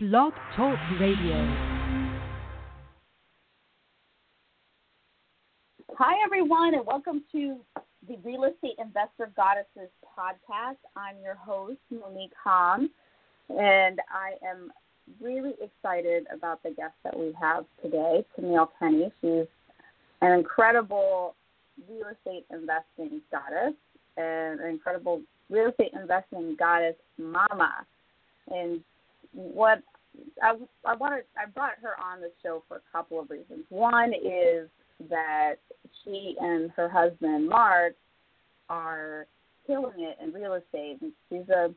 Blog Talk Radio. Hi, everyone, and welcome to the Real Estate Investor Goddesses podcast. I'm your host, Monick Halm, and I am really excited about the guest that we have today, Camille Kenney. She's an incredible real estate investing goddess and an incredible real estate investing goddess mama. And what I, I wanted, I brought her on the show for a couple of reasons. One is that she and her husband Mark are killing it in real estate. And She's a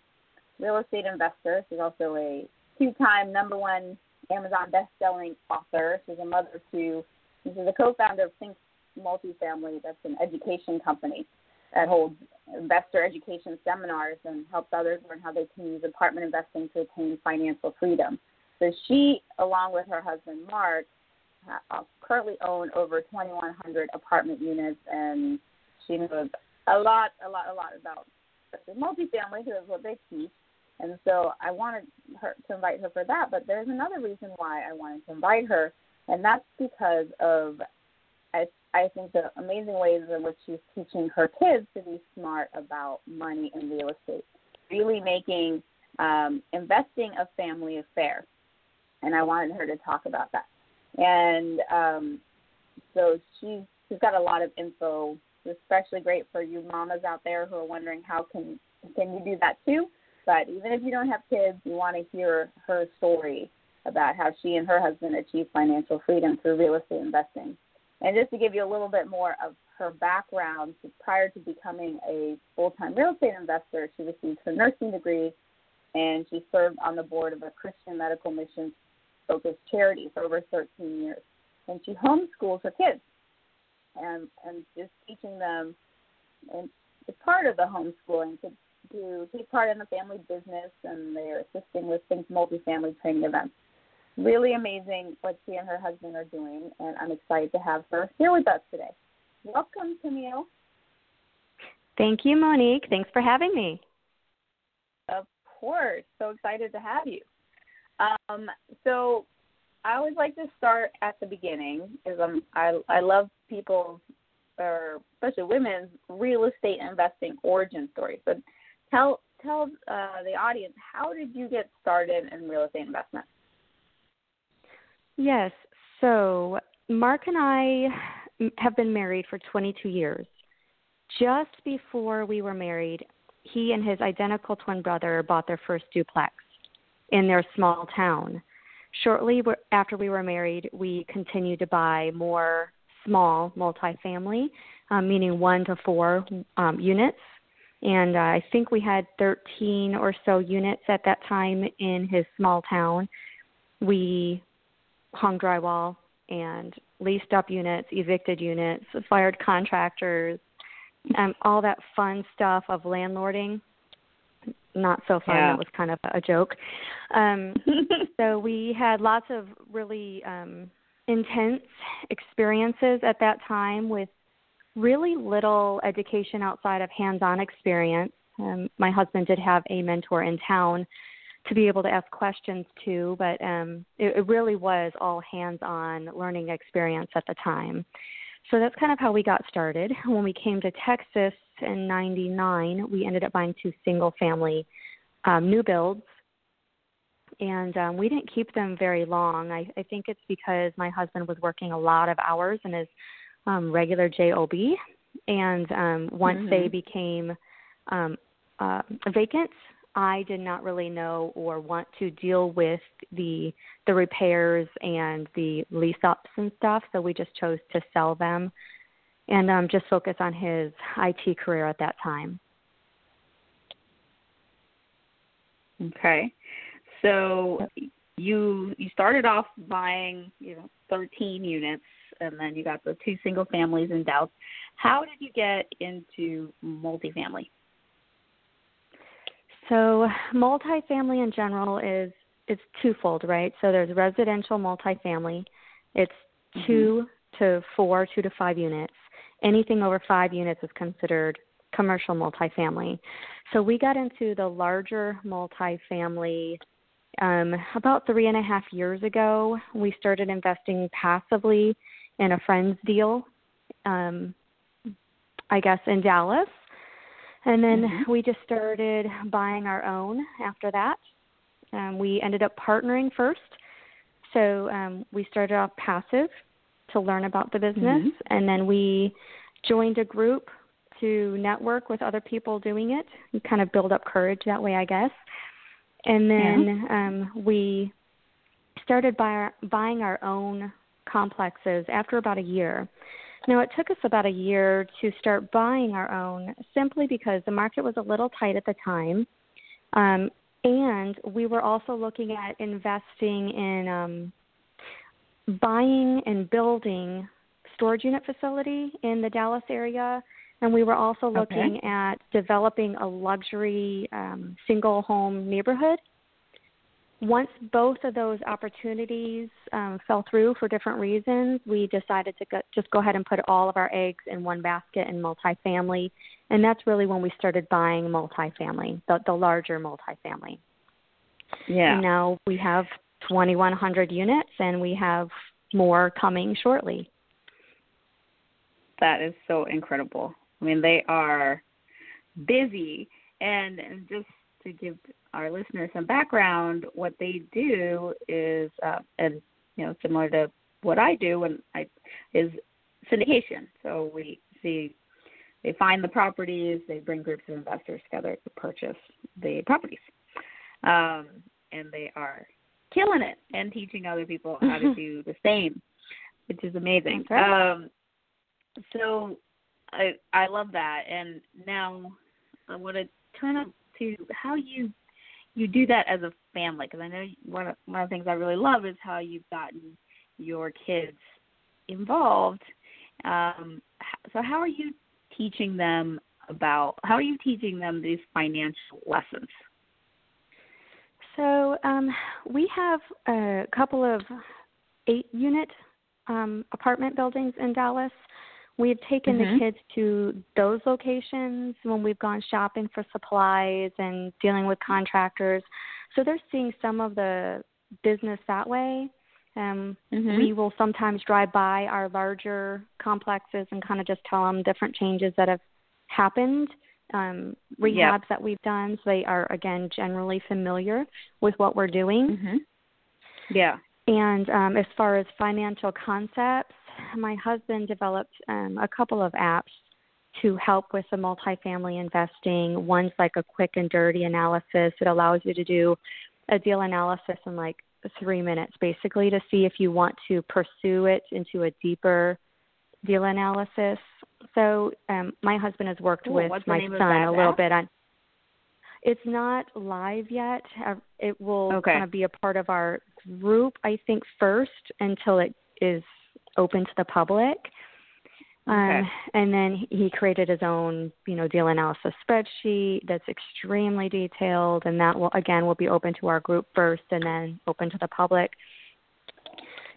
real estate investor. She's also a two-time number one Amazon best-selling author. She's a mother to. She's a co-founder of Think Multifamily. That's an education company that holds investor education seminars and helps others learn how they can use apartment investing to attain financial freedom. So she, along with her husband Mark, uh, currently own over 2,100 apartment units, and she knows a lot, a lot, a lot about multifamily because that's what they teach. And so I wanted her to invite her for that. But there's another reason why I wanted to invite her, and that's because of I I think the amazing ways in which she's teaching her kids to be smart about money and real estate, really making um, investing a family affair. And I wanted her to talk about that. And um, so she's she's got a lot of info, especially great for you mamas out there who are wondering how can can you do that too. But even if you don't have kids, you want to hear her story about how she and her husband achieved financial freedom through real estate investing. And just to give you a little bit more of her background, prior to becoming a full time real estate investor, she received her nursing degree and she served on the board of a Christian medical mission focused charity for over 13 years. And she homeschools her kids and, and just teaching them and as part of the homeschooling to, to take part in the family business and they're assisting with Think multifamily training events really amazing what she and her husband are doing, and I'm excited to have her here with us today. Welcome, Camille. Thank you, Monick. Thanks for having me. Of course. So excited to have you. Um, so I always like to start at the beginning because I'm I I love people's or especially women's real estate investing origin stories. But tell tell uh, the audience how did you get started in real estate investment? Yes. So Mark and I have been married for 22 years. Just before we were married, he and his identical twin brother bought their first duplex in their small town. Shortly after we were married, we continued to buy more small multifamily, um, meaning one to four um, units. And uh, I think we had 13 or so units at that time in his small town. We hung drywall and leased up units, evicted units, fired contractors, um, all that fun stuff of landlording. Not so fun. Yeah. That was kind of a joke. Um, so we had lots of really um, intense experiences at that time with really little education outside of hands-on experience. Um, my husband did have a mentor in town to be able to ask questions to, but um, it, it really was all hands-on learning experience at the time. So that's kind of how we got started. When we came to Texas in '99, we ended up buying two single-family um, new builds, and um, we didn't keep them very long. I, I think it's because my husband was working a lot of hours in his um, regular job, and um, once mm-hmm. they became um, uh, vacant, I did not really know or want to deal with the the repairs and the lease ups and stuff, so we just chose to sell them and um, just focus on his IT career at that time. Okay, so you you started off buying you know 13 units, and then you got the two single families in Dallas. How did you get into multifamily? So, multifamily in general is it's twofold, right? So there's residential multifamily. It's mm-hmm. 2 to 4, 2 to 5 units. Anything over 5 units is considered commercial multifamily. So we got into the larger multifamily Um, about three and a half years ago, we started investing passively in a friend's deal, um, I guess, in Dallas. And then mm-hmm. we just started buying our own after that. Um, we ended up partnering first. So um, we started off passive to learn about the business, mm-hmm. and then we joined a group to network with other people doing it and kind of build up courage that way, I guess. And then yeah. um, we started buy our, buying our own complexes after about a year. Now, it took us about a year to start buying our own simply because the market was a little tight at the time. Um, and we were also looking at investing in um, buying and building storage unit facility in the Dallas area. And we were also looking okay. at developing a luxury um, single home neighborhood once both of those opportunities um, fell through for different reasons, we decided to go, just go ahead and put all of our eggs in one basket in multifamily, and that's really when we started buying multifamily, the, the larger multifamily. Yeah. And now we have 2,100 units, and we have more coming shortly. That is so incredible. I mean, they are busy, and, and just to give our listeners some background, what they do is, uh, and you know, similar to what I do, when I is syndication. So we see they find the properties, they bring groups of investors together to purchase the properties, um, and they are killing it and teaching other people how to do the same, which is amazing. Um, so I I love that, and now I want to turn up to how you you do that as a family because I know one of, one of the things I really love is how you've gotten your kids involved. Um, so how are you teaching them about how are you teaching them these financial lessons? So um, we have a couple of eight unit um, apartment buildings in Dallas. We've taken mm-hmm. the kids to those locations when we've gone shopping for supplies and dealing with contractors. So they're seeing some of the business that way. Um, mm-hmm. We will sometimes drive by our larger complexes and kind of just tell them different changes that have happened, um, rehabs yep. that we've done. So they are, again, generally familiar with what we're doing. Mm-hmm. Yeah. And um, as far as financial concepts, my husband developed um, a couple of apps to help with the multifamily investing. One's like a quick and dirty analysis. It allows you to do a deal analysis in like three minutes, basically, to see if you want to pursue it into a deeper deal analysis. So um, my husband has worked Ooh, with my son a little app? bit on. It's not live yet. Uh, It will okay. kind of be a part of our group, I think, first until it is open to the public. Okay. Um, and then he created his own, you know, deal analysis spreadsheet that's extremely detailed, and that will again will be open to our group first, and then open to the public.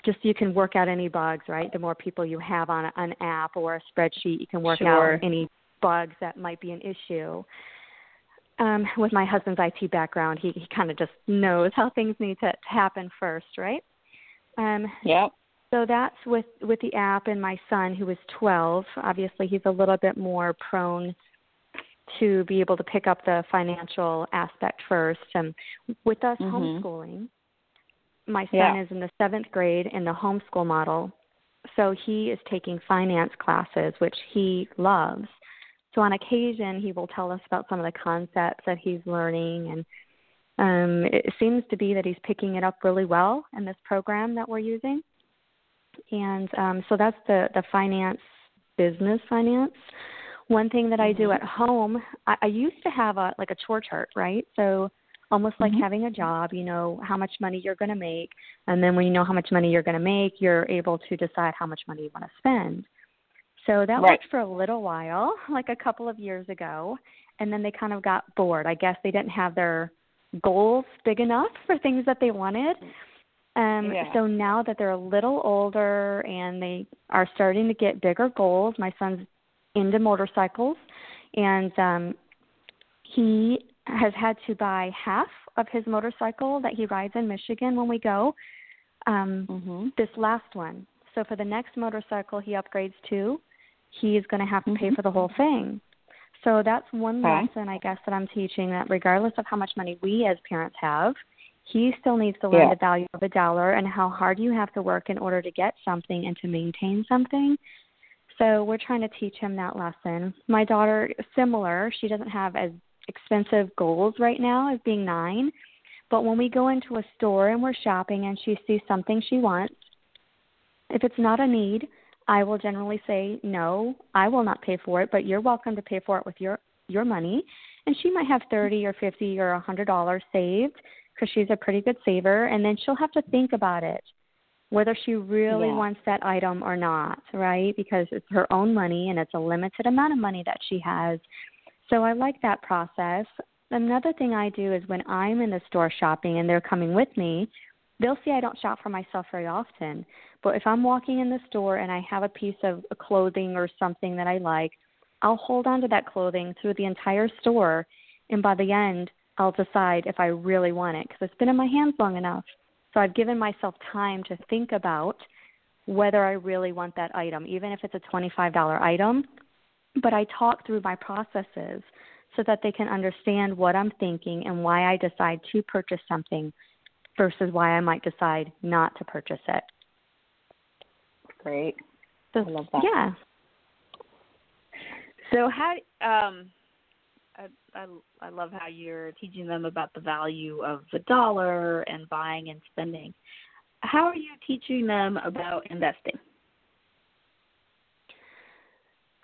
Just so you can work out any bugs, right? The more people you have on an app or a spreadsheet, you can work sure. out any bugs that might be an issue. Um, with my husband's IT background, he, he kind of just knows how things need to, to happen first, right? Um, yep. So that's with with the app and my son who is 12. Obviously, he's a little bit more prone to be able to pick up the financial aspect first. And with us mm-hmm. homeschooling, my son yeah. is in the seventh grade in the homeschool model, so he is taking finance classes, which he loves. So on occasion, he will tell us about some of the concepts that he's learning, and um, it seems to be that he's picking it up really well in this program that we're using and um, so that's the the finance business finance. One thing that i do Mm-hmm. at home I, I used to have a like a chore chart right? So almost like Mhm. having a job you know how much money you're going to make. And then when you know how much money you're going to make you're able to decide how much money you want to spend. So that Right. worked for a little while like a couple of years ago. And then they kind of got bored. I guess they didn't have their goals big enough for things that they wanted um, Yeah. So now that they're a little older and they are starting to get bigger goals, my son's into motorcycles, and um, he has had to buy half of his motorcycle that he rides in Michigan when we go. Um, mm-hmm. This last one. So for the next motorcycle he upgrades to, he's going to have to mm-hmm. pay for the whole thing. So that's one okay. lesson I guess that I'm teaching that regardless of how much money we as parents have, he still needs to learn yeah. the value of a dollar and how hard you have to work in order to get something and to maintain something. So we're trying to teach him that lesson. My daughter, similar, she doesn't have as expensive goals right now as being nine. But when we go into a store and we're shopping and she sees something she wants, if it's not a need, I will generally say, No, I will not pay for it, but you're welcome to pay for it with your your money. And she might have thirty or fifty or a hundred dollars saved because she's a pretty good saver and then she'll have to think about it whether she really yeah. wants that item or not, right? Because it's her own money and it's a limited amount of money that she has. So I like that process. Another thing I do is when I'm in the store shopping and they're coming with me, they'll see I don't shop for myself very often. But if I'm walking in the store and I have a piece of clothing or something that I like, I'll hold on to that clothing through the entire store. And by the end, I'll decide if I really want it because it's been in my hands long enough. So I've given myself time to think about whether I really want that item, even if it's a $25 item. But I talk through my processes so that they can understand what I'm thinking and why I decide to purchase something versus why I might decide not to purchase it. Great. So, I love that. Yeah. So how um I, I love how you're teaching them about the value of the dollar and buying and spending. How are you teaching them about investing?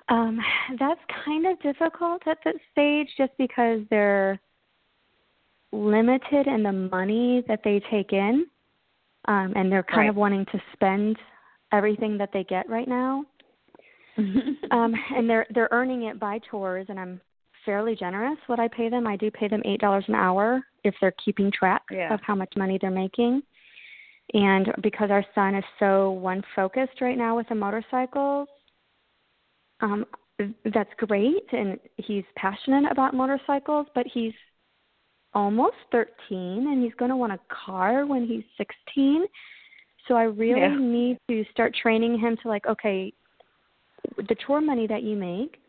Um, that's kind of difficult at this stage just because they're limited in the money that they take in. Um, and they're kind right. of wanting to spend everything that they get right now. um, and they're they're earning it by tours and I'm fairly generous what I pay them. I do pay them eight dollars an hour if they're keeping track Yeah. of how much money they're making. And because our son is so one focused right now with the motorcycles, um, that's great, and he's passionate about motorcycles. But he's almost thirteen, and he's going to want a car when he's sixteen. So I really Yeah. need to start training him to like, okay, the chore money that you make,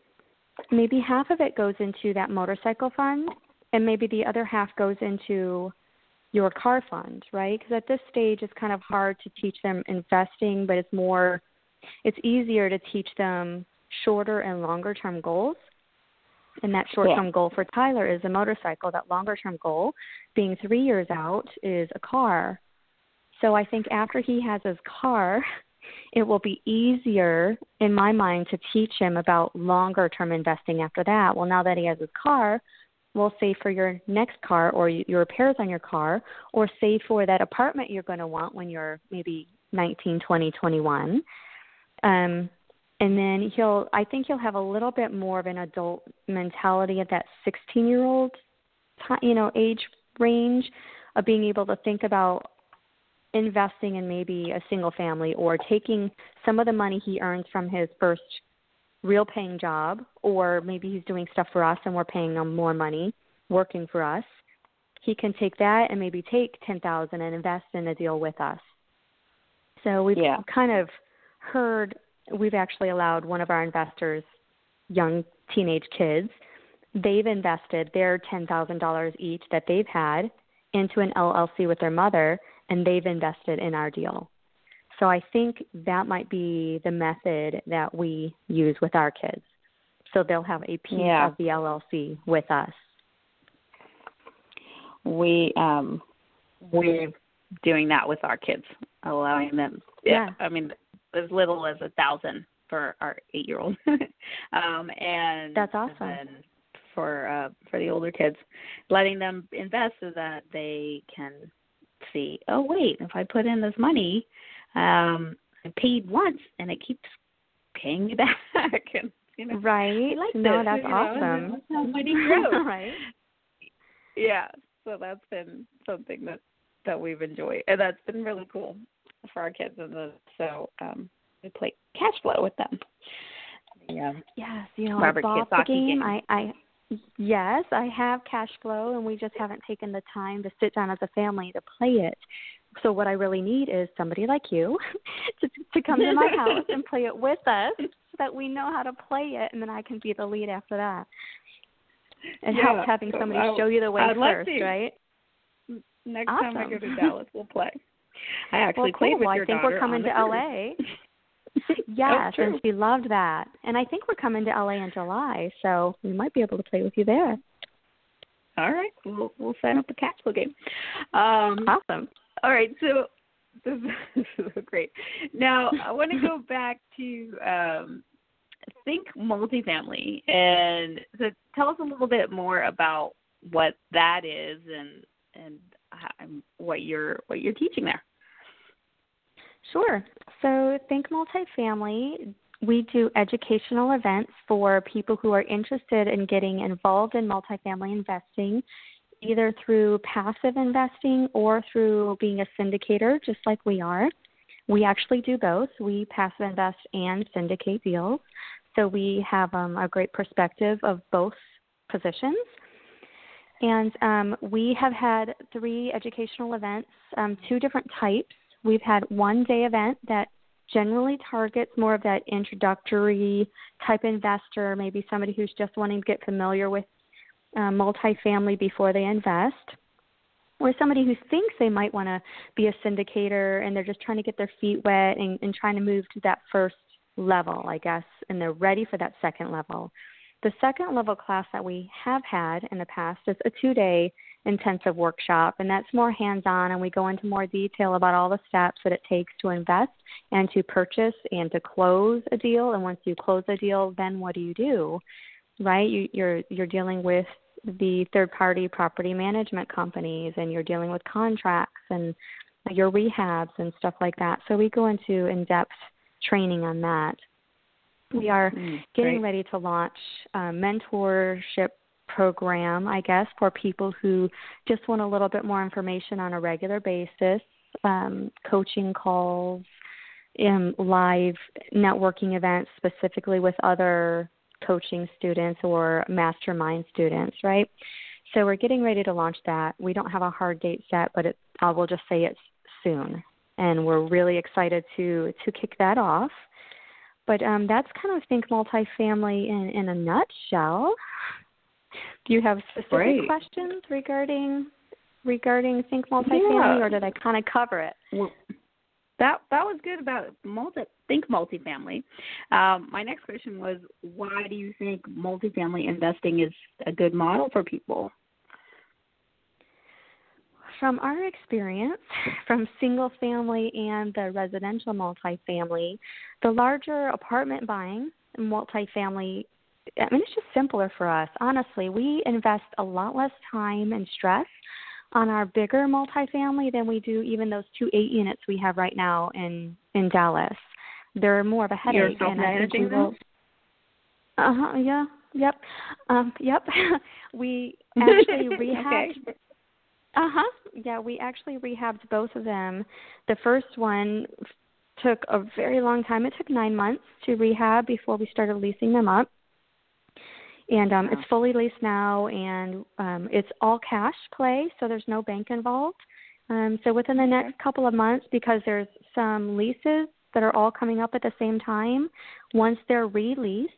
maybe half of it goes into that motorcycle fund, and maybe the other half goes into your car fund, right? Because at this stage, it's kind of hard to teach them investing, but it's more, it's easier to teach them shorter and longer term goals. And that short term goal for Tyler is a motorcycle. That longer term goal, being three years out, is a car. So I think after he has his car, it will be easier in my mind to teach him about longer term investing after that. Well, now that he has his car, we'll save for your next car or your repairs on your car or save for that apartment you're going to want when you're maybe 19, 20, 21. Um and then he'll I think he'll have a little bit more of an adult mentality at that 16-year-old ti you know age range of being able to think about investing in maybe a single family or taking some of the money he earns from his first real paying job or maybe he's doing stuff for us and we're paying him more money working for us he can take that and maybe take 10,000 and invest in a deal with us so we've Yeah. kind of heard we've actually allowed one of our investors young teenage kids they've invested their $10,000 each that they've had into an LLC with their mother and they've invested in our deal. So I think that might be the method that we use with our kids. So they'll have a piece Yeah. of the LLC with us. We um We're doing that with our kids, allowing them. Yeah. I mean, as little as a thousand for our eight-year-old, um, and That's awesome. then for uh, for the older kids, letting them invest so that they can see. Oh wait, if I put in this money, um, I paid once and it keeps paying me back, and you know, Right? Like no, this, that's you know, awesome. That's money grows. right. yeah so that's been something that that we've enjoyed and that's been really cool for our kids and the, so um we play cash flow with them yeah Yes, you know, Robert I bought the Kiyosaki game. game. I, I Yes, I have cash flow, and we just haven't taken the time to sit down as a family to play it. So what I really need is somebody like you to to come to my house and play it with us, so that we know how to play it, and then I can be the lead after that. And Yeah, helps having somebody I- show you the way I'd first, to. right? Next time I go to Dallas, we'll play. I actually well, played cool. with well, your I think daughter we're coming to. LA. Yes, and she loved that. And I think we're coming to LA in July, so we might be able to play with you there. All right, we'll we'll set up a cash game. Um, Awesome. all right, so this is so great. Now I want to go back to um, think multifamily, and so tell us a little bit more about what that is and and how, what you're what you're teaching there. Sure. So Think Multifamily, we do educational events for people who are interested in getting involved in multifamily investing, either through passive investing or through being a syndicator, just like we are. We actually do both. We passive invest and syndicate deals. So we have um, a great perspective of both positions. And um, we have had three educational events, um, two different types. We've had one day event that generally targets more of that introductory type investor, maybe somebody who's just wanting to get familiar with uh, multifamily before they invest, or somebody who thinks they might want to be a syndicator and they're just trying to get their feet wet and, and trying to move to that first level, I guess, and they're ready for that second level. The second level class that we have had in the past is a two day intensive workshop, and that's more hands on, and we go into more detail about all the steps that it takes to invest and to purchase and to close a deal. And once you close a deal, then what do you do? Right? You, you're you're dealing with the third party property management companies, and you're dealing with contracts and your rehabs and stuff like that. So we go into in depth training on that. We are Mm, getting great. ready to launch a mentorship program, I guess, for people who just want a little bit more information on a regular basis, um, coaching calls, um, live networking events specifically with other coaching students or mastermind students, right? So we're getting ready to launch that. We don't have a hard date set, but it, I will just say it's soon, and we're really excited to to kick that off. But um, that's kind of think multifamily in in a nutshell. Do you have specific Great. questions regarding regarding think multifamily, Yeah. or did I kind of cover it? Well, that that was good about multi think multifamily. Um, my next question was, why do you think multifamily investing is a good model for people? From our experience, from single family and the residential multifamily, the larger apartment buying multifamily, I mean, it's just simpler for us. Honestly, we invest a lot less time and stress on our bigger multifamily than we do even those two eight units we have right now in in Dallas. They're more of a headache. You're and I think we will-? Uh huh. Yeah. Yep. Um. Yep. we actually rehabbed. Okay. Uh huh. Yeah, we actually rehabbed both of them. The first one took a very long time. It took nine months to rehab before we started leasing them up. And um, Wow. it's fully leased now, and um, it's all cash play, so there's no bank involved. Um, so within the next couple of months, because there's some leases that are all coming up at the same time, once they're released,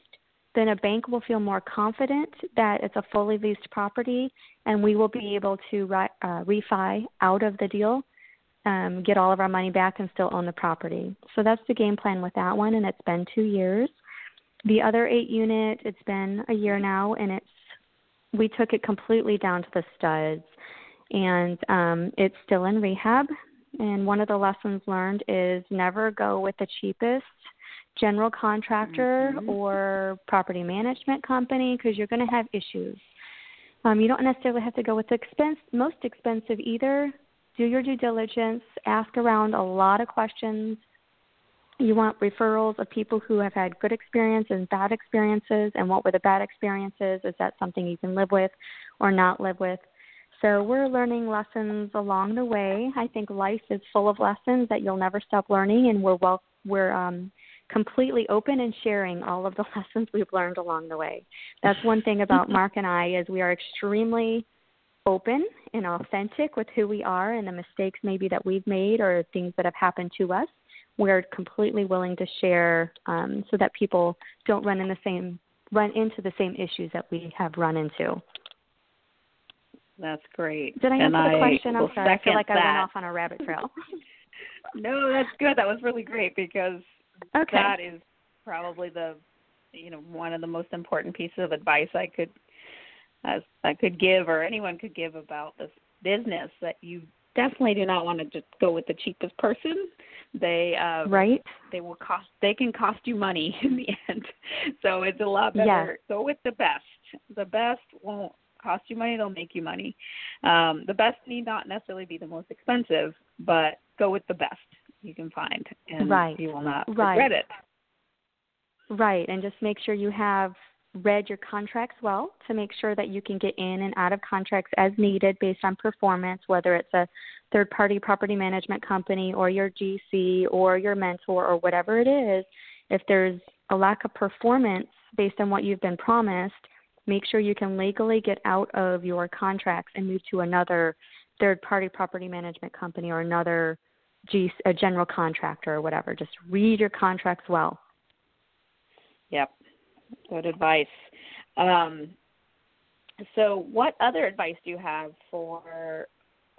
then a bank will feel more confident that it's a fully leased property, and we will be able to ri- uh, refi out of the deal, um, get all of our money back, and still own the property. So that's the game plan with that one, and it's been two years. The other eight unit, it's been a year now, and it's we took it completely down to the studs, and um, it's still in rehab. And one of the lessons learned is never go with the cheapest general contractor Mhm. or property management company because you're going to have issues. Um, you don't necessarily have to go with the expense, most expensive either. Do your due diligence, ask around a lot of questions. You want referrals of people who have had good experiences and bad experiences, and what were the bad experiences? Is that something you can live with or not live with? So we're learning lessons along the way. I think life is full of lessons that you'll never stop learning, and we're well we're um, completely open and sharing all of the lessons we've learned along the way. That's one thing about Mark and I is we are extremely open and authentic with who we are and the mistakes maybe that we've made or things that have happened to us. We're completely willing to share um, so that people don't run in the same run into the same issues that we have run into. That's great. Did I answer and the question? I I'm sorry. I feel like that. I went off on a rabbit trail. no, that's good. That was really great because okay. that is probably the you know one of the most important pieces of advice I could as I could give or anyone could give about this business that you definitely do not want to just go with the cheapest person. They uh right. They will cost. They can cost you money in the end. So it's a lot better. Go with the best. The best won't cost you money. They'll make you money. Um, the best need not necessarily be the most expensive, but go with the best you can find, and right. you will not right. regret it. Right, and just make sure you have read your contracts well to make sure that you can get in and out of contracts as needed based on performance, whether it's a third party property management company or your GC or your mentor or whatever it is. If there's a lack of performance based on what you've been promised, make sure you can legally get out of your contracts and move to another third party property management company or another general contractor or whatever. Just read your contracts well. Yep. Good advice. Um, so, what other advice do you have for,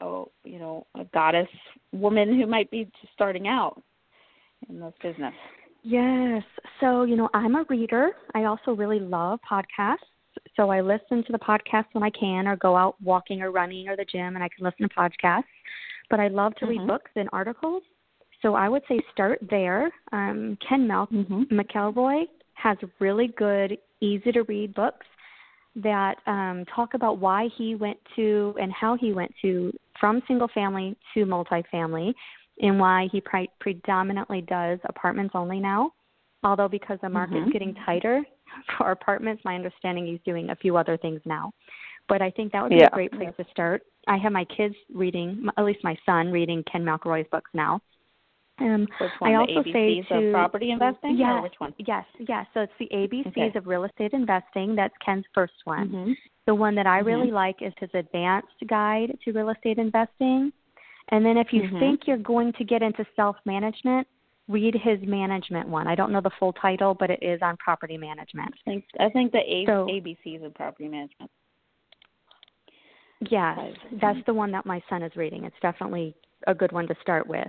oh, you know, a goddess woman who might be just starting out in this business? Yes. So, you know, I'm a reader. I also really love podcasts. So I listen to the podcast when I can, or go out walking or running or the gym, and I can listen to podcasts. But I love to mm-hmm. read books and articles. So I would say start there. Um, Ken Mel- mm-hmm. McElroy has really good, easy to read books that um, talk about why he went to and how he went to from single family to multifamily and why he pre- predominantly does apartments only now. Although because the market's mm-hmm. getting tighter for apartments, my understanding he's doing a few other things now. But I think that would be yeah. a great place to start. I have my kids reading, at least my son reading Ken McElroy's books now. Um, which one, I also the say to, of property investing, yes, which one? Yes, yes. So it's the ABCs okay. of real estate investing. That's Ken's first one. Mm-hmm. The one that I mm-hmm. really like is his advanced guide to real estate investing. And then if you mm-hmm. think you're going to get into self management, read his management one. I don't know the full title, but it is on property management. I think I think the A- so, ABCs of property management. Yes, that's the one that my son is reading. It's definitely a good one to start with.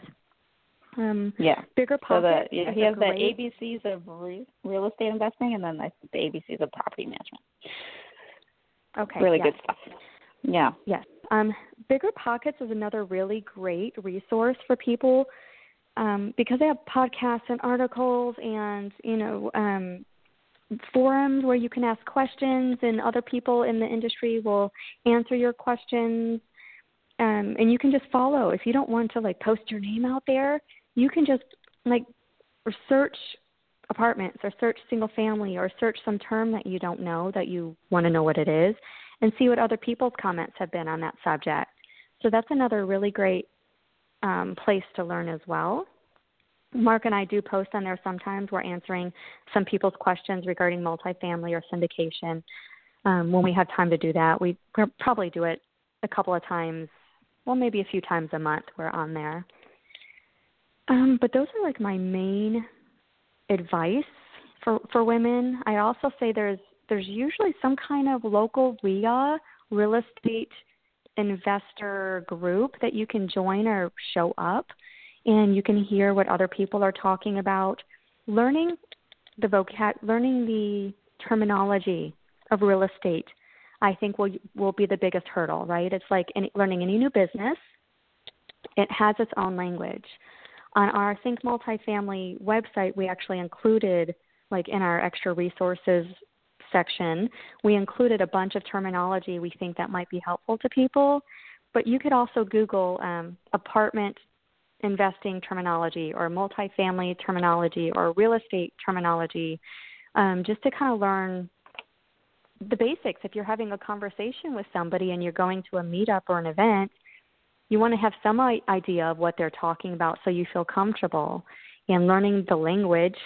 Um, yeah. Bigger pocket. So the, yeah, he has great... the ABCs of re- real estate investing, and then the ABCs of property management. Okay. Really yes. good stuff. Yeah. Yes. Um, Bigger Pockets is another really great resource for people um, because they have podcasts and articles and you know um, forums where you can ask questions and other people in the industry will answer your questions um, and you can just follow if you don't want to like post your name out there you can just like search apartments or search single family or search some term that you don't know that you want to know what it is and see what other people's comments have been on that subject so that's another really great um, place to learn as well Mark and I do post on there sometimes. We're answering some people's questions regarding multifamily or syndication. Um, when we have time to do that, we probably do it a couple of times, well, maybe a few times a month. We're on there. Um, but those are like my main advice for for women. I also say there's there's usually some kind of local REIA real estate investor group that you can join or show up and you can hear what other people are talking about. Learning the vocab, learning the terminology of real estate, I think will will be the biggest hurdle. Right? It's like any, learning any new business. It has its own language. On our Think Multifamily website, we actually included, like in our extra resources section, we included a bunch of terminology we think that might be helpful to people. But you could also Google um, apartment investing terminology or multifamily terminology or real estate terminology um, just to kind of learn the basics. If you're having a conversation with somebody and you're going to a meetup or an event, you want to have some idea of what they're talking about so you feel comfortable. And learning the language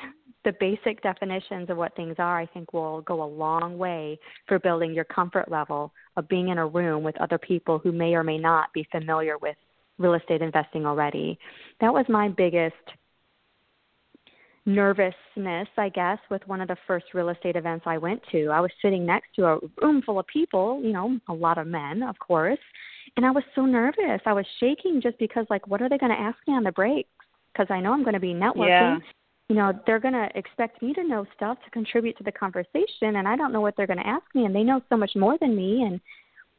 the basic definitions of what things are, I think, will go a long way for building your comfort level of being in a room with other people who may or may not be familiar with real estate investing already. That was my biggest nervousness, I guess, with one of the first real estate events I went to. I was sitting next to a room full of people, you know, a lot of men, of course, and I was so nervous. I was shaking just because, like, what are they going to ask me on the breaks? Because I know I'm going to be networking. Yeah. You know, they're going to expect me to know stuff to contribute to the conversation, and I don't know what they're going to ask me, and they know so much more than me. And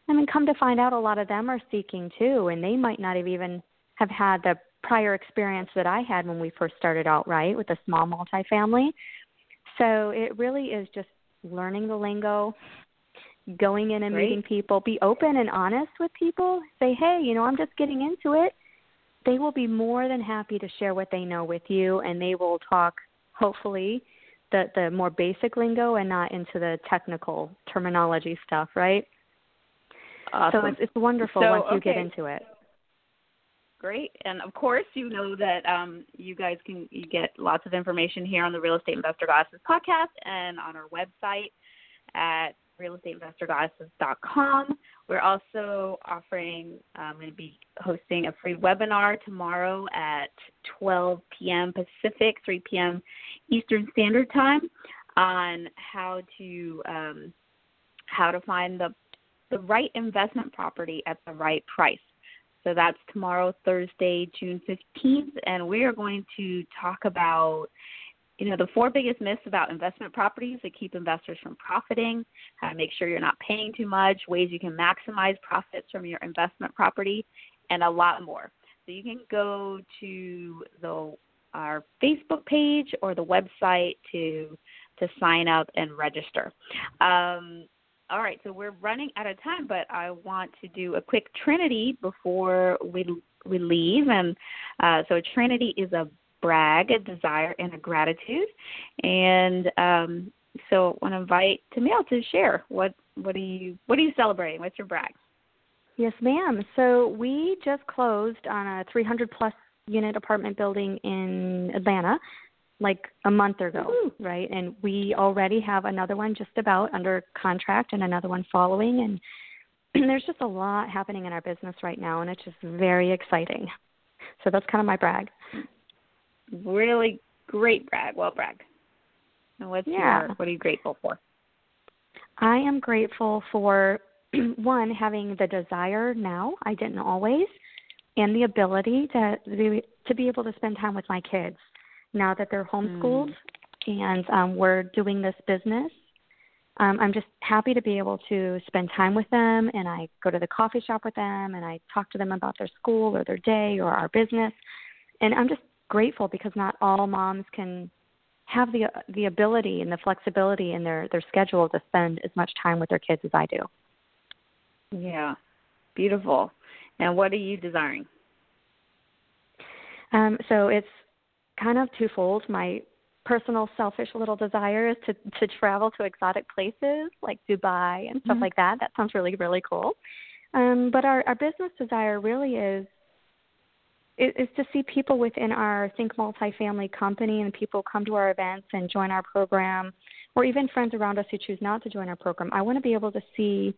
I mean, come to find out, a lot of them are seeking too, and they might not have even have had the prior experience that I had when we first started out, right, with a small multifamily. So it really is just learning the lingo, going in and Great. meeting people, be open and honest with people. Say, hey, you know, I'm just getting into it. They will be more than happy to share what they know with you, and they will talk, hopefully, the the more basic lingo and not into the technical terminology stuff, right? Awesome. So it's it's wonderful So, once you get into it. Great. And of course, you know that um, you guys can you get lots of information here on the Real Estate Investor Goddesses podcast and on our website at realestateinvestorgoddesses.com. We're also offering, I'm going to be hosting a free webinar tomorrow at 12 p.m. Pacific, 3 p.m. Eastern Standard Time on how to um, how to find the the right investment property at the right price. So that's tomorrow, Thursday, June 15th, and we are going to talk about you know the four biggest myths about investment properties that keep investors from profiting, how to make sure you're not paying too much, ways you can maximize profits from your investment property, and a lot more. So you can go to the our Facebook page or the website to to sign up and register. Um, all right, so we're running out of time, but I want to do a quick Trinity before we we leave. And uh, so, Trinity is a brag, a desire, and a gratitude. And um, so, I want to invite Tami to share what what are you what are you celebrating? What's your brag? Yes, ma'am. So we just closed on a 300 plus unit apartment building in Atlanta like a month ago, right? And we already have another one just about under contract and another one following and there's just a lot happening in our business right now and it's just very exciting. So that's kind of my brag. Really great brag. Well, brag. And what's Yeah. your what are you grateful for? I am grateful for one having the desire now. I didn't always, and the ability to be, to be able to spend time with my kids now that they're homeschooled and um, we're doing this business. Um, I'm just happy to be able to spend time with them, and I go to the coffee shop with them, and I talk to them about their school or their day or our business, and I'm just grateful because not all moms can have the the ability and the flexibility in their their schedule to spend as much time with their kids as I do. Yeah. Beautiful. And what are you desiring? Um, so it's kind of twofold. My personal selfish little desire is to to travel to exotic places like Dubai and stuff Mhm. like that. That sounds really really cool. Um, but our our business desire really is is is to see people within our Think Multifamily company and people come to our events and join our program, or even friends around us who choose not to join our program. I want to be able to see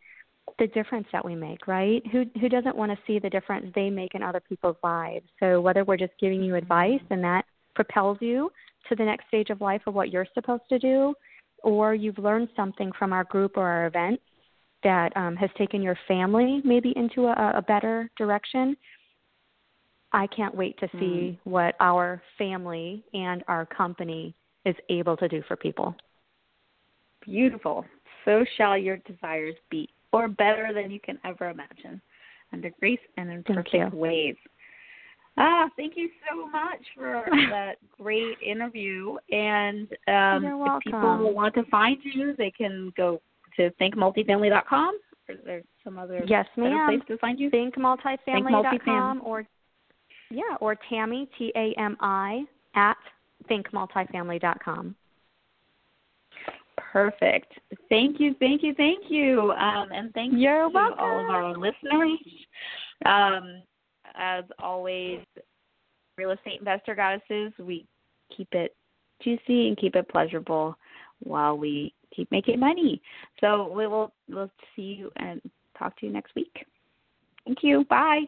the difference that we make, right? Who who doesn't want to see the difference they make in other people's lives? So whether we're just giving you advice and that propels you to the next stage of life of what you're supposed to do, or you've learned something from our group or our event that um, has taken your family maybe into a, a better direction. I can't wait to see what our family and our company is able to do for people. Beautiful. So shall your desires be, or better than you can ever imagine, under grace and in Thank perfect you. ways. Ah, thank you so much for that great interview. And um, if people want to find you, they can go to thinkmultifamily.com. Or is there some other Yes, ma'am. place to find you? thinkmultifamily.com or yeah, or Tami T A M I at thinkmultifamily.com. Perfect. Thank you, thank you, thank you. Um, and thank You're you to all of our listeners. Um, as always, real estate investor goddesses, we keep it juicy and keep it pleasurable while we keep making money. So we will we'll see you and talk to you next week. Thank you. Bye.